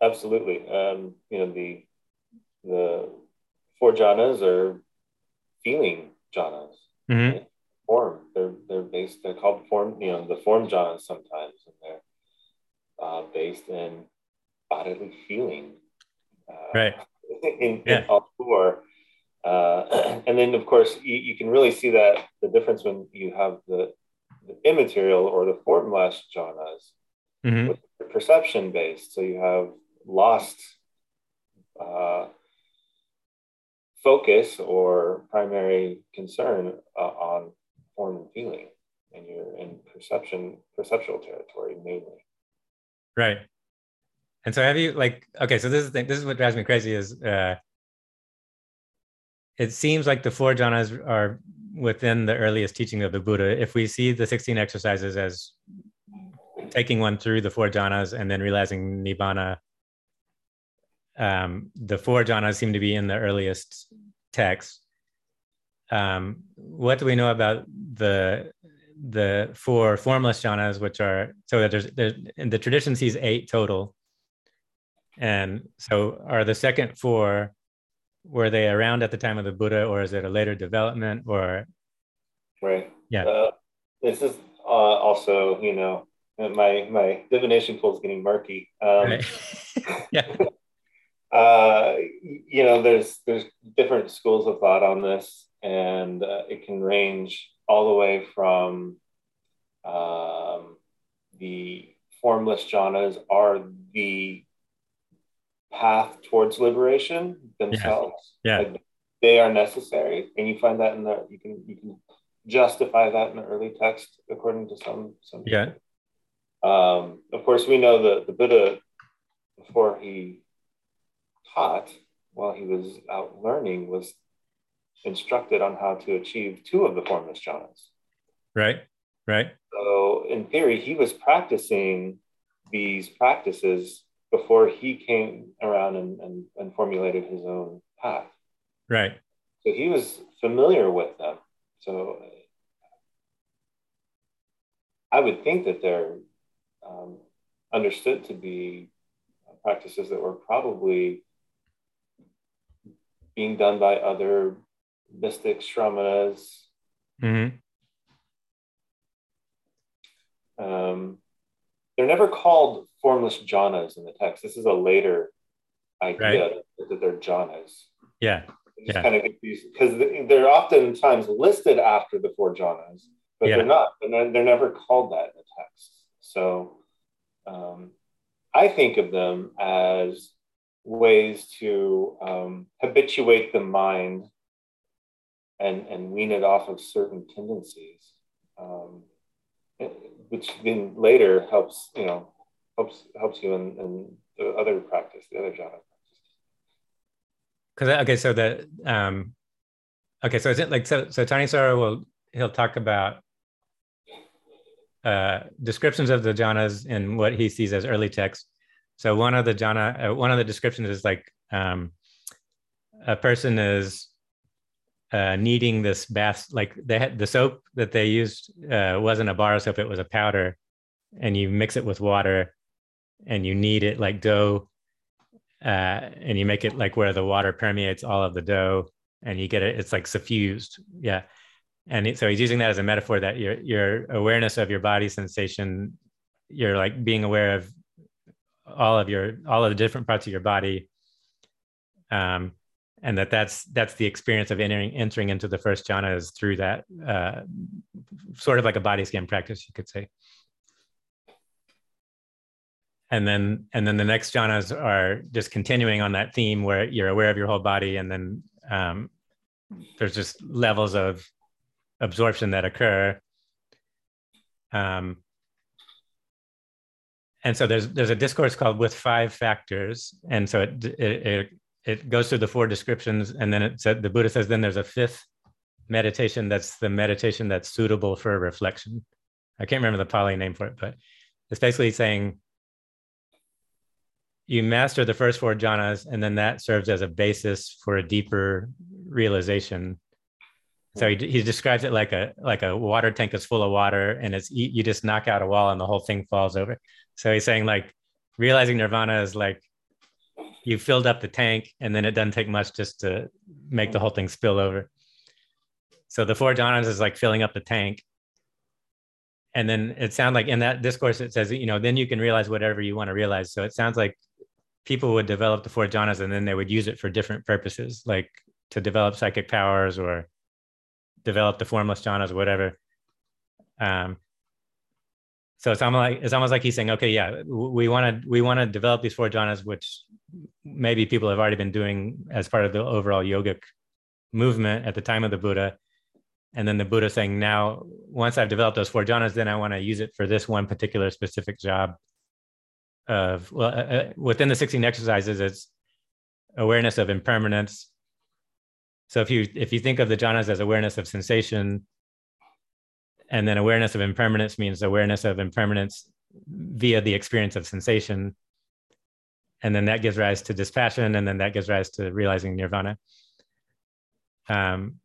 absolutely. Um, you know, the the four jhanas are feeling jhanas. Mm-hmm. Right? Form. They're they're based. They're called form. You know, the form jhanas sometimes, and they're uh, based in bodily feeling. Uh, right. [LAUGHS] In, yeah. in all four. Uh, [CLEARS THROAT] and then, of course, you, you, can really see that the difference when you have the, the immaterial or the formless jhanas mm-hmm. perception based. So you have lost uh, focus or primary concern uh, on form and feeling, and you're in perception, perceptual territory mainly. Right. And so, have you like okay? So this is the, this is what drives me crazy is uh, it seems like the four jhanas are within the earliest teaching of the Buddha. If we see the sixteen exercises as taking one through the four jhanas and then realizing nibbana um, the four jhanas seem to be in the earliest texts. Um, what do we know about the the four formless jhanas, which are so that there's, there's in the tradition sees eight total, and so are the second four were they around at the time of the Buddha, or is it a later development, or right? Yeah, uh, this is uh, also you know my my divination pool is getting murky. Um, right. [LAUGHS] yeah. [LAUGHS] uh, you know, there's there's different schools of thought on this, and uh, it can range all the way from um, the formless jhanas are the path towards liberation themselves. Yeah. yeah. Like they are necessary, and you find that in the you can you can justify that in the early text according to some some. Yeah. Um, of course, we know that the Buddha, before he taught while he was out learning was instructed on how to achieve two of the formless jhanas. Right, right. So, in theory, he was practicing these practices before he came around and, and, and formulated his own path. Right. So, he was familiar with them. So, I would think that they're um, understood to be practices that were probably being done by other mystic shramanas. Mm-hmm. Um, they're never called formless jhanas in the text. This is a later idea right. that they're jhanas. Yeah. yeah. kind of because they're oftentimes listed after the four jhanas, but yeah. they're not. They're, they're never called that in the text. So um, I think of them as ways to um, habituate the mind and, and wean it off of certain tendencies, um, which then later helps, you know, helps helps you in, in the other practice, the other practice Because okay, so the um, okay, so is it like so? So Thanissaro will he'll talk about uh, descriptions of the jhanas in what he sees as early texts. so one of the jhana, uh, one of the descriptions is like um, a person is uh, needing this bath, like had the soap that they used uh, wasn't a bar soap; it was a powder, and you mix it with water, and you knead it like dough, uh, and you make it like where the water permeates all of the dough, and you get it. It's like suffused, yeah. And so he's using that as a metaphor that your your awareness of your body sensation, you're like being aware of all of your all of the different parts of your body um, and that that's that's the experience of entering entering into the first jhana is through that uh, sort of like a body scan practice you could say. And then and then the next jhanas are just continuing on that theme where you're aware of your whole body and then um, there's just levels of absorption that occur um, and so there's there's a discourse called with five factors. And so it it, it, it goes through the four descriptions. And then it said the buddha says then there's a fifth meditation that's the meditation that's suitable for reflection. I can't remember the pali name for it but it's basically saying you master the first four jhanas and then that serves as a basis for a deeper realization so he, he describes it like a like a water tank is full of water and it's you, you just knock out a wall and the whole thing falls over. So he's saying like realizing nirvana is like you filled up the tank and then it doesn't take much just to make the whole thing spill over. So the four jhanas is like filling up the tank. And then it sounds like in that discourse it says you know then you can realize whatever you want to realize. So it sounds like people would develop the four jhanas and then they would use it for different purposes like to develop psychic powers or develop the formless jhanas or whatever um, so it's almost like it's almost like he's saying, okay, yeah, we want to we want to develop these four jhanas, which maybe people have already been doing as part of the overall yogic movement at the time of the Buddha. And then the Buddha saying, now once I've developed those four jhanas, then I want to use it for this one particular specific job. Of well, uh, uh within the sixteen exercises, it's awareness of impermanence. So if you if you think of the jhanas as awareness of sensation, and then awareness of impermanence means awareness of impermanence via the experience of sensation and then that gives rise to dispassion and then that gives rise to realizing nirvana. Um,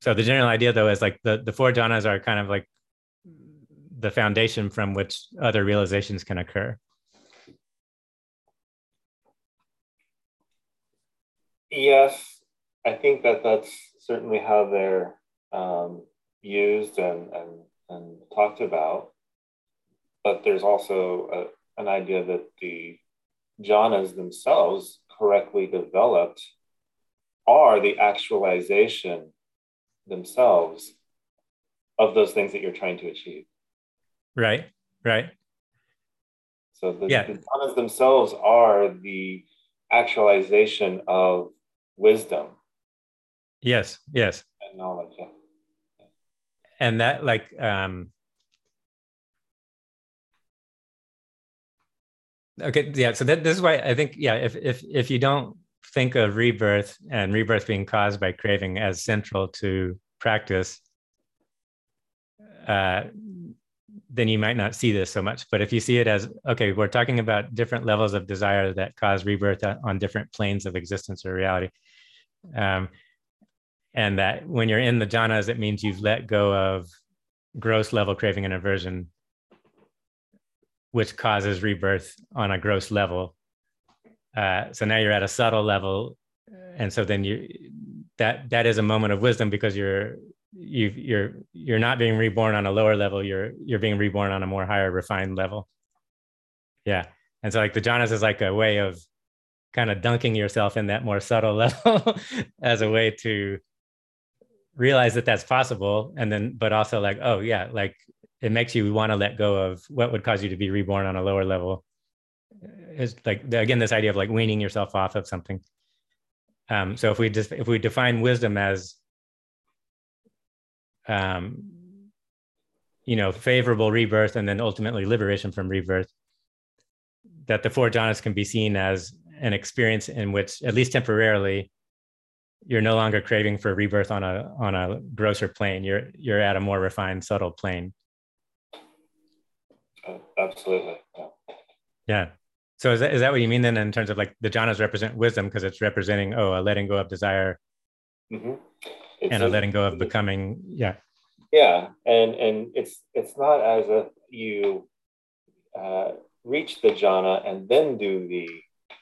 so the general idea though is like the, the four jhanas are kind of like the foundation from which other realizations can occur. Yes i think that that's certainly how they're um, used and, and, and talked about. But there's also a, an idea that the jhanas themselves, correctly developed, are the actualization themselves of those things that you're trying to achieve. Right, right. So the, yeah. the jhanas themselves are the actualization of wisdom. Yes, yes. And knowledge. Yeah and that like um okay yeah so that, this is why i think yeah if if if you don't think of rebirth and rebirth being caused by craving as central to practice uh then you might not see this so much but if you see it as okay we're talking about different levels of desire that cause rebirth on different planes of existence or reality um, and that when you're in the jhanas, it means you've let go of gross level craving and aversion, which causes rebirth on a gross level. Uh, so now you're at a subtle level, and so then you that that is a moment of wisdom because you're you you're you're not being reborn on a lower level. You're you're being reborn on a more higher refined level. Yeah, and so like the jhanas is like a way of kind of dunking yourself in that more subtle [LAUGHS] level as a way to realize that that's possible and then but also like oh yeah like it makes you want to let go of what would cause you to be reborn on a lower level. Is like again this idea of like weaning yourself off of something. Um so if we just if we define wisdom as um you know favorable rebirth and then ultimately liberation from rebirth that the four jhanas can be seen as an experience in which at least temporarily you're no longer craving for rebirth on a on a grosser plane. You're you're at a more refined subtle plane. Uh, absolutely. Yeah. yeah. So is that, is that what you mean then in terms of like the jhanas represent wisdom because it's representing oh a letting go of desire mm-hmm. and a, a, letting go of becoming yeah. Yeah and and it's it's not as if you uh, reach the jhana and then do the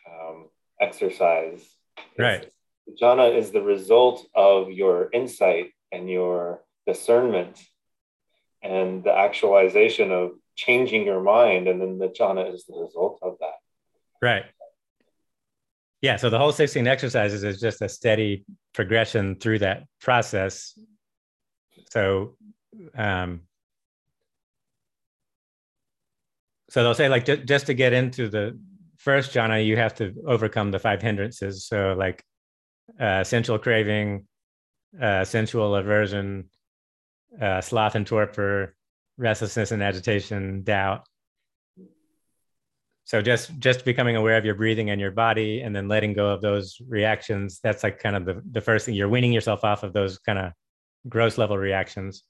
um, exercise. It's, right jhana is the result of your insight and your discernment and the actualization of changing your mind and then the jhana is the result of that. Right. Yeah so the whole 16 exercises is just a steady progression through that process. So um so they'll say like just, just to get into the first jhana you have to overcome the five hindrances. So like uh, sensual craving, uh, sensual aversion, uh, sloth and torpor, restlessness and agitation, doubt. So just just becoming aware of your breathing and your body, and then letting go of those reactions. That's like kind of the the first thing. You're weaning yourself off of those kind of gross level reactions,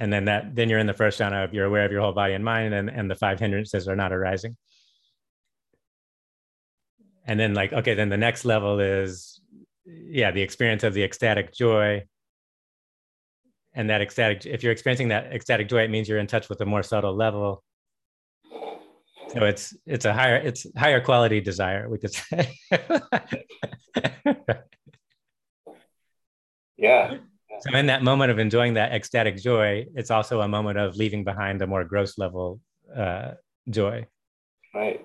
and then that then you're in the first jhana of you're aware of your whole body and mind, and and the five hindrances are not arising and then like okay then the next level is yeah the experience of the ecstatic joy and that ecstatic if you're experiencing that ecstatic joy it means you're in touch with a more subtle level So it's it's a higher it's higher quality desire, we could say. [LAUGHS] yeah. So in that moment of enjoying that ecstatic joy, it's also a moment of leaving behind a more gross level uh, joy. Right.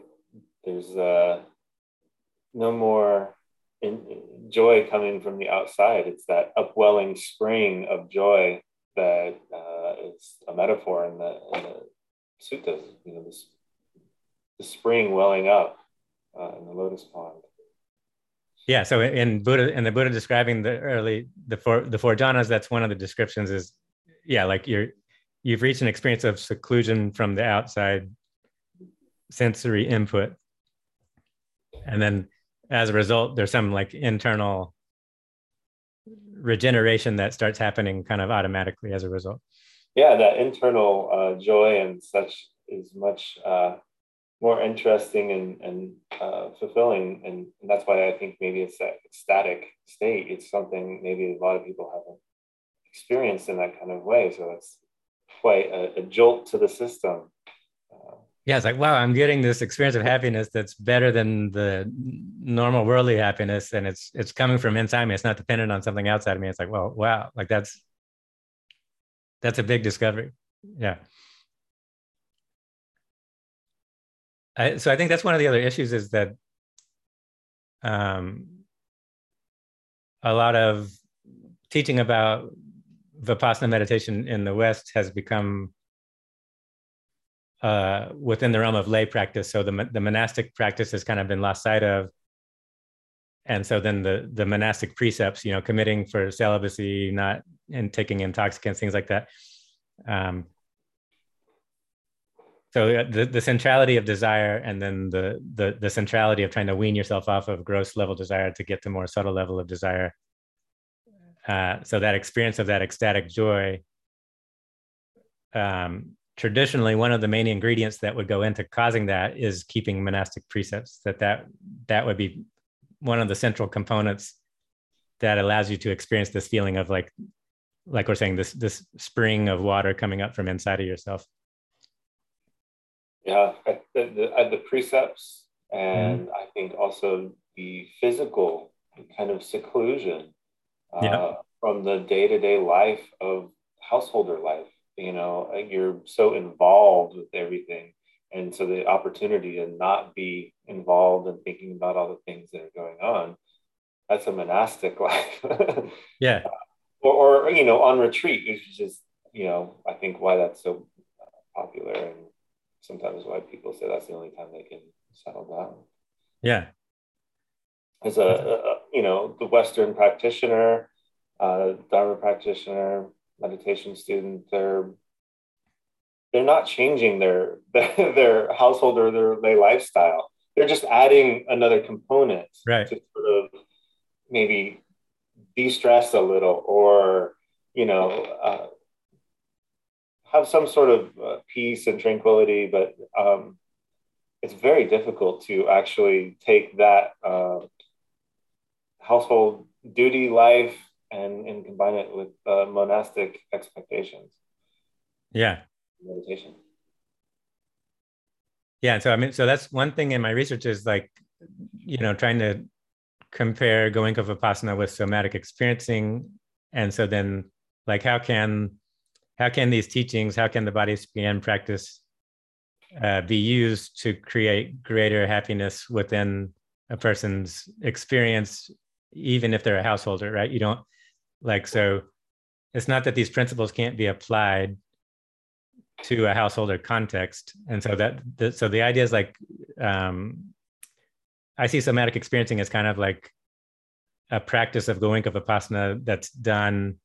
There's uh, no more in, joy coming from the outside. It's that upwelling spring of joy that uh, is a metaphor in the, in the suttas. You know, this the spring welling up uh, in the lotus pond. Yeah. So in Buddha, in the Buddha describing the early the four the four jhanas, that's one of the descriptions. Is yeah, like you're you've reached an experience of seclusion from the outside sensory input, and then as a result, there's some like internal regeneration that starts happening kind of automatically as a result. Yeah, that internal uh, joy and such is much uh, more interesting and, and uh, fulfilling. And, and, that's why I think maybe it's that static state. It's something maybe a lot of people haven't experienced in that kind of way. So it's quite a, a jolt to the system. Yeah, it's like, wow, I'm getting this experience of happiness that's better than the normal worldly happiness. And it's it's coming from inside me. It's not dependent on something outside of me. It's like, well, wow, like that's that's a big discovery. Yeah. I, so I think that's one of the other issues is that um, a lot of teaching about vipassana meditation in the West has become uh, within the realm of lay practice. So the the monastic practice has kind of been lost sight of, and so then the the monastic precepts, you know, committing for celibacy, not and taking intoxicants, things like that. Um, so the, the centrality of desire and then the, the the centrality of trying to wean yourself off of gross level desire to get to more subtle level of desire uh, so that experience of that ecstatic joy um, traditionally one of the main ingredients that would go into causing that is keeping monastic precepts that that that would be one of the central components that allows you to experience this feeling of like like we're saying this this spring of water coming up from inside of yourself yeah, the, the, the precepts, and mm-hmm. I think also the physical kind of seclusion uh, yeah. from the day to day life of householder life. You know, you're so involved with everything. And so the opportunity to not be involved and thinking about all the things that are going on, that's a monastic [LAUGHS] life. yeah. Or, or, you know, on retreat, which is just, you know, I think why that's so popular and sometimes why people say that's the only time they can settle down. Yeah. As a, a you know, the Western practitioner, uh, Dharma practitioner, meditation student, they're they're not changing their [LAUGHS] their household or their, their lifestyle. They're just adding another component right. to sort of maybe de-stress a little or you know uh, have some sort of uh, peace and tranquility, but um, it's very difficult to actually take that uh, household duty life and, and combine it with uh, monastic expectations. Yeah. Meditation. Yeah. So, I mean, so that's one thing in my research is like, you know, trying to compare Goenka Vipassana with somatic experiencing. And so then, like, how can how can these teachings, how can the body scan practice uh, be used to create greater happiness within a person's experience, even if they're a householder, right? You don't like, so it's not that these principles can't be applied to a householder context. And so that, the, so the idea is like, um, I see somatic experiencing as kind of like a practice of going Goenka Vipassana that's done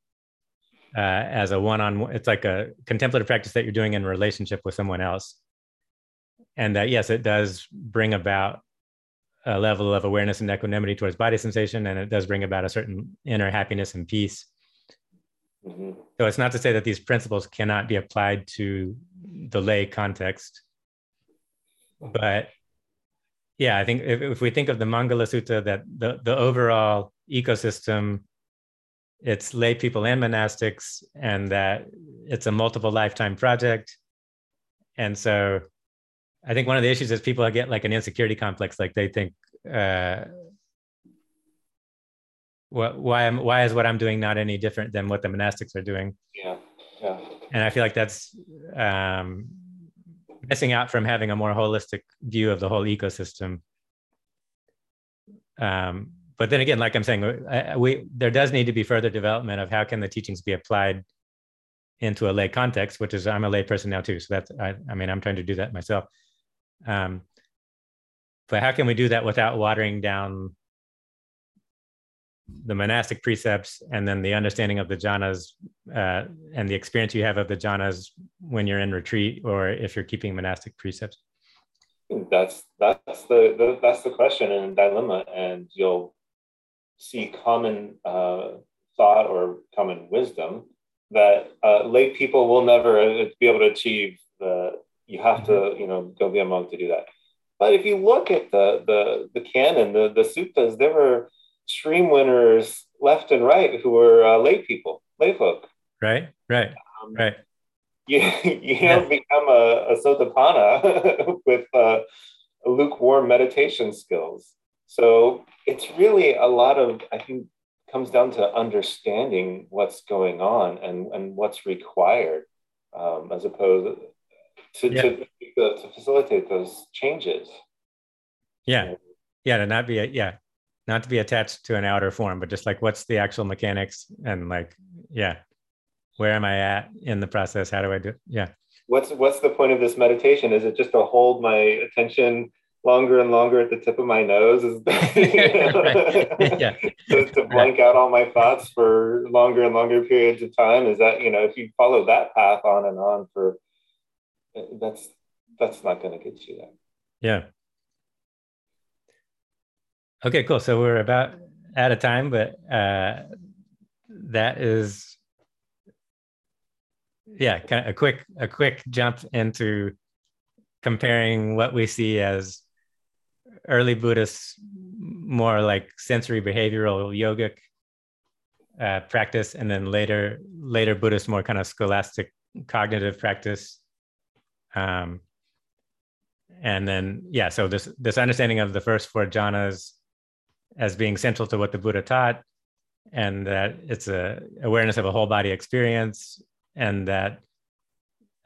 uh, as a one-on one. it's like a contemplative practice that you're doing in relationship with someone else and that yes it does bring about a level of awareness and equanimity towards body sensation and it does bring about a certain inner happiness and peace. Mm-hmm. so it's not to say that these principles cannot be applied to the lay context. But yeah i think if, if we think of the mangala sutta that the, the overall ecosystem it's lay people and monastics and that it's a multiple lifetime project. And so I think one of the issues is people get like an insecurity complex, like they think, uh, what, why am why is what I'm doing not any different than what the monastics are doing? Yeah, yeah. And I feel like that's um, missing out from having a more holistic view of the whole ecosystem. Um, but then again, like I'm saying, I, we there does need to be further development of how can the teachings be applied into a lay context, which is I'm a lay person now too. So that's I, I mean I'm trying to do that myself. Um, but how can we do that without watering down the monastic precepts and then the understanding of the jhanas uh, and the experience you have of the jhanas when you're in retreat or if you're keeping monastic precepts? That's that's the, the that's the question and dilemma, and you'll see common uh, thought or common wisdom that uh, lay people will never be able to achieve the you have mm-hmm. to you know go be a monk to do that but if you look at the the the canon the the suttas there were stream winners left and right who were uh, lay people lay folk right right um, right you, [LAUGHS] you yeah. don't become a, a sotapanna [LAUGHS] with uh, lukewarm meditation skills so it's really a lot of i think comes down to understanding what's going on and, and what's required um, as opposed to, yeah. to, to facilitate those changes. Yeah. Yeah. To not be, a, yeah, not to be attached to an outer form, but just like what's the actual mechanics and like, yeah, where am I at in the process? How do I do? Yeah. What's, what's the point of this meditation? Is it just to hold my attention longer and longer at the tip of my nose is [LAUGHS] [LAUGHS] yeah. to, to, blank out all my thoughts for longer and longer periods of time is that you know if you follow that path on and on for that's that's not going to get you there. Yeah. Okay cool. So we're about out of time but uh that is yeah kind of a quick a quick jump into comparing what we see as early Buddhists more like sensory behavioral yogic uh, practice, and then later later Buddhist, more kind of scholastic cognitive practice. Um, and then yeah, so this this understanding of the first four jhanas as being central to what the Buddha taught, and that it's a awareness of a whole body experience, and that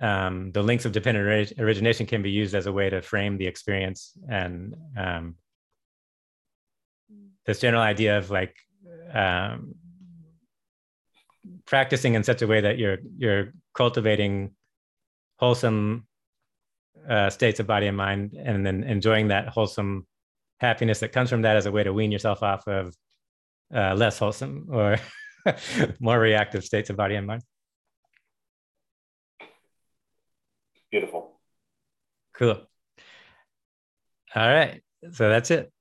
um, the links of dependent origination can be used as a way to frame the experience and um, this general idea of like um, practicing in such a way that you're you're cultivating wholesome uh, states of body and mind and then enjoying that wholesome happiness that comes from that as a way to wean yourself off of uh, less wholesome or [LAUGHS] more reactive states of body and mind Beautiful. Cool. All right. So that's it.